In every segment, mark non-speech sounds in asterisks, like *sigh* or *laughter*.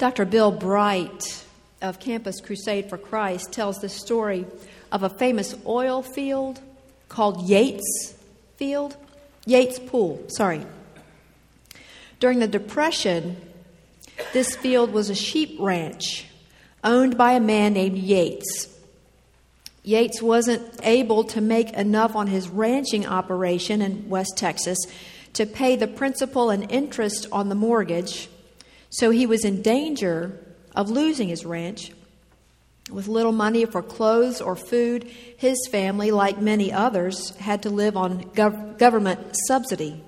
Dr. Bill Bright of Campus Crusade for Christ tells the story of a famous oil field called Yates Field, Yates Pool, sorry. During the Depression, this field was a sheep ranch owned by a man named Yates. Yates wasn't able to make enough on his ranching operation in West Texas to pay the principal and interest on the mortgage, so he was in danger of losing his ranch. With little money for clothes or food, his family, like many others, had to live on gov- government subsidy.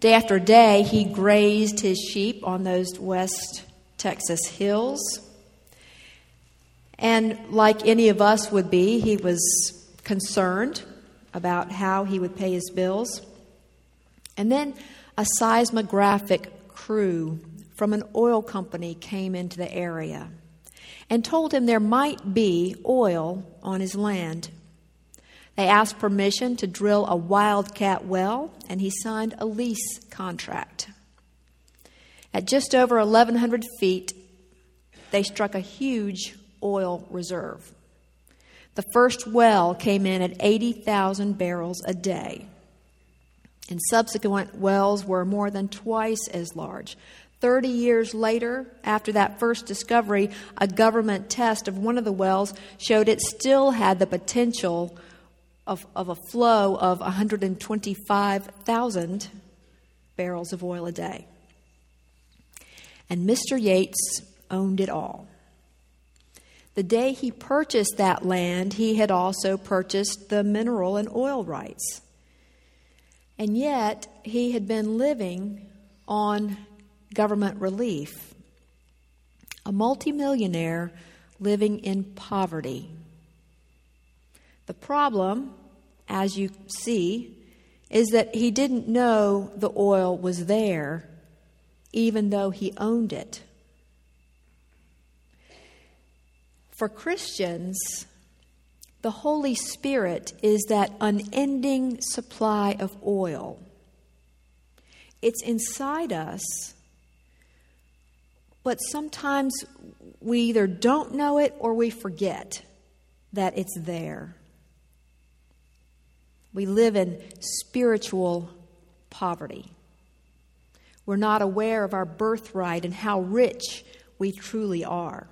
Day after day, he grazed his sheep on those West Texas hills. And like any of us would be, he was concerned about how he would pay his bills. And then a seismographic crew from an oil company came into the area and told him there might be oil on his land. They asked permission to drill a wildcat well, and he signed a lease contract. At just over 1,100 feet, they struck a huge oil reserve. The first well came in at 80,000 barrels a day, and subsequent wells were more than twice as large. 30 years later, after that first discovery, a government test of one of the wells showed it still had the potential of, of a flow of 125,000 barrels of oil a day. And Mr. Yates owned it all. The day he purchased that land, he had also purchased the mineral and oil rights. And yet, he had been living on government relief. A multimillionaire living in poverty. The problem, as you see, is that he didn't know the oil was there, even though he owned it. For Christians, the Holy Spirit is that unending supply of oil. It's inside us, but sometimes we either don't know it or we forget that it's there. We live in spiritual poverty. We're not aware of our birthright and how rich we truly are.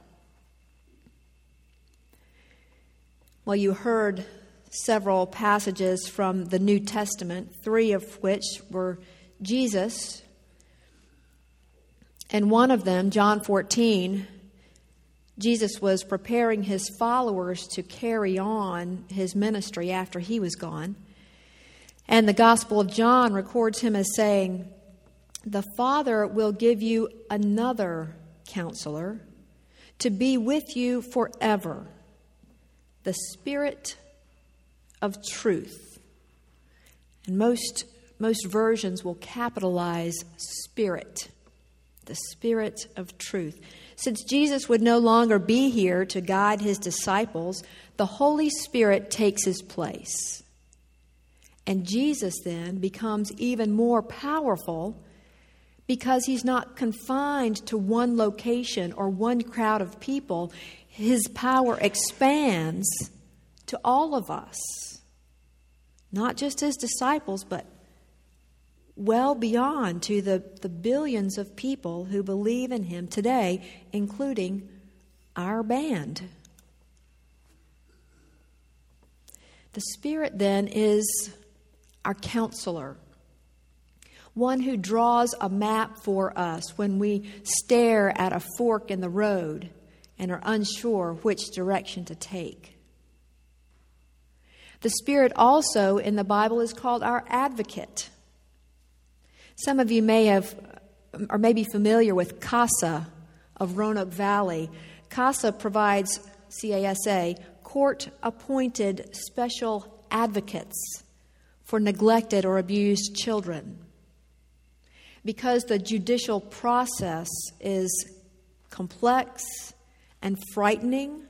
Well, you heard several passages from the New Testament, three of which were Jesus. And one of them, John 14, Jesus was preparing his followers to carry on his ministry after he was gone. And the Gospel of John records him as saying, The Father will give you another counselor to be with you forever, the Spirit of truth. And most, most versions will capitalize Spirit, the Spirit of truth. Since Jesus would no longer be here to guide his disciples, the Holy Spirit takes his place. And Jesus then becomes even more powerful because he's not confined to one location or one crowd of people. His power expands to all of us, not just his disciples, but well beyond to the, the billions of people who believe in him today, including our band. The Spirit then is our counselor, one who draws a map for us when we stare at a fork in the road and are unsure which direction to take. The Spirit also in the Bible is called our advocate. Some of you may have or may be familiar with CASA of Roanoke Valley. CASA provides CASA court appointed special advocates for neglected or abused children. Because the judicial process is complex and frightening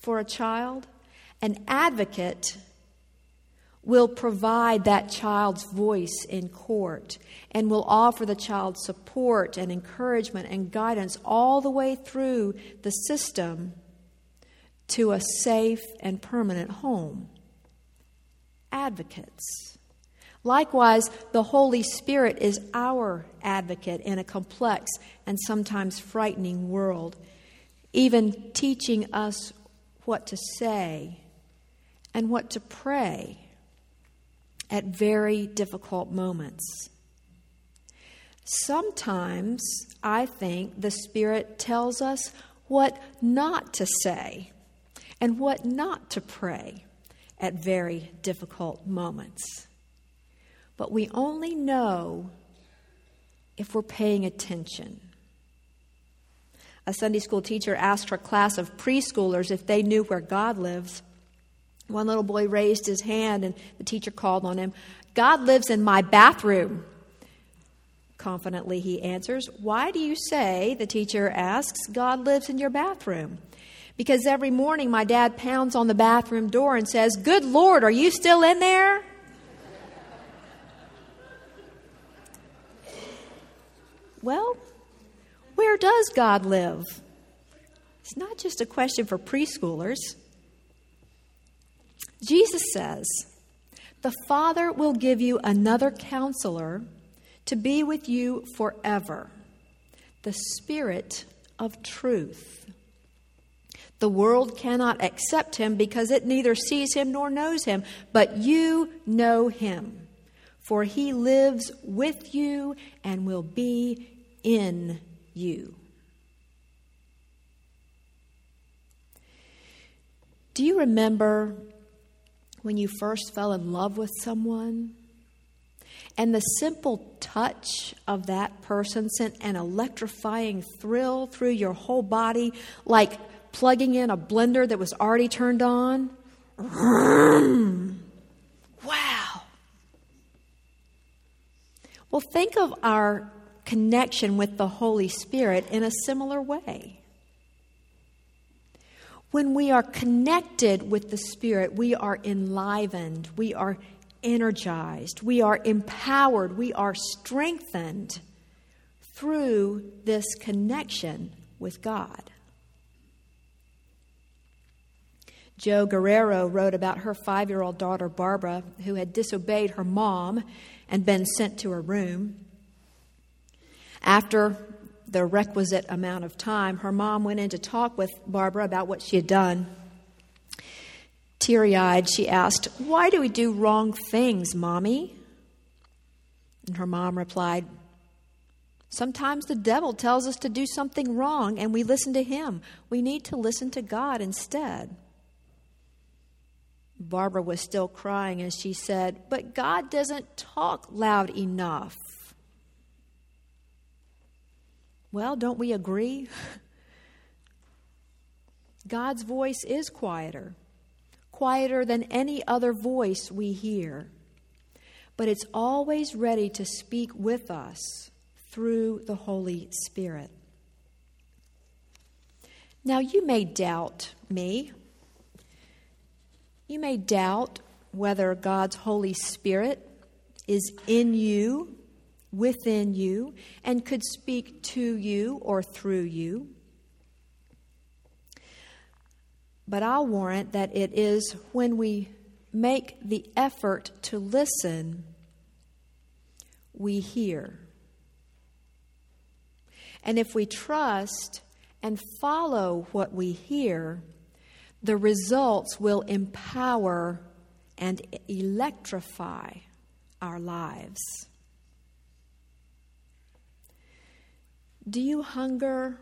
for a child, an advocate will provide that child's voice in court and will offer the child support and encouragement and guidance all the way through the system to a safe and permanent home. Advocates. Likewise, the Holy Spirit is our advocate in a complex and sometimes frightening world, even teaching us what to say and what to pray at very difficult moments. Sometimes I think the Spirit tells us what not to say and what not to pray at very difficult moments. But we only know if we're paying attention. A Sunday school teacher asked her class of preschoolers if they knew where God lives. One little boy raised his hand, and the teacher called on him. God lives in my bathroom. Confidently, he answers. Why do you say, the teacher asks, God lives in your bathroom? Because every morning my dad pounds on the bathroom door and says, Good Lord, are you still in there? well, does God live? It's not just a question for preschoolers. Jesus says, The Father will give you another counselor to be with you forever, the Spirit of truth. The world cannot accept him because it neither sees him nor knows him, but you know him, for he lives with you and will be in you. Do you remember when you first fell in love with someone? And the simple touch of that person sent an electrifying thrill through your whole body, like plugging in a blender that was already turned on. Wow. Well, think of our connection with the Holy Spirit in a similar way. When we are connected with the Spirit, we are enlivened, we are energized, we are empowered, we are strengthened through this connection with God. Joe Guerrero wrote about her five year old daughter, Barbara, who had disobeyed her mom and been sent to her room. After the requisite amount of time, her mom went in to talk with Barbara about what she had done. Teary eyed, she asked, Why do we do wrong things, Mommy? And her mom replied, Sometimes the devil tells us to do something wrong and we listen to him. We need to listen to God instead. Barbara was still crying and she said, But God doesn't talk loud enough. Well, don't we agree? *laughs* God's voice is quieter, quieter than any other voice we hear. But it's always ready to speak with us through the Holy Spirit. Now, you may doubt me. You may doubt whether God's Holy Spirit is in you within you and could speak to you or through you. But I'll warrant that it is when we make the effort to listen, we hear. And if we trust and follow what we hear, the results will empower and electrify our lives. Do you hunger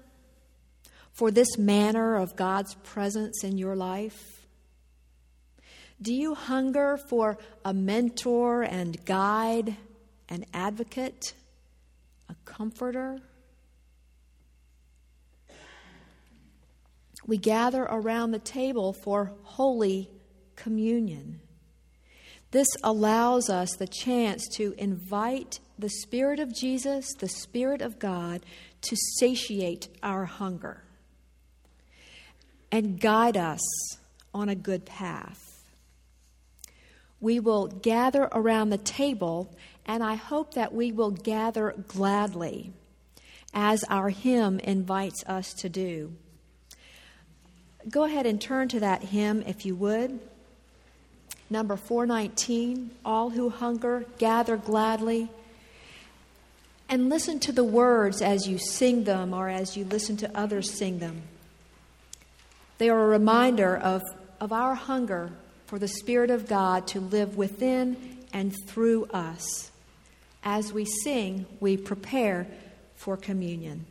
for this manner of God's presence in your life? Do you hunger for a mentor and guide, an advocate, a comforter? We gather around the table for Holy Communion. This allows us the chance to invite the Spirit of Jesus, the Spirit of God, to satiate our hunger and guide us on a good path. we will gather around the table, and I hope that we will gather gladly, as our hymn invites us to do. Go ahead and turn to that hymn if you would. Number 419 All who hunger, gather gladly. And listen to the words as you sing them or as you listen to others sing them. They are a reminder of, of our hunger for the Spirit of God to live within and through us. As we sing, we prepare for communion.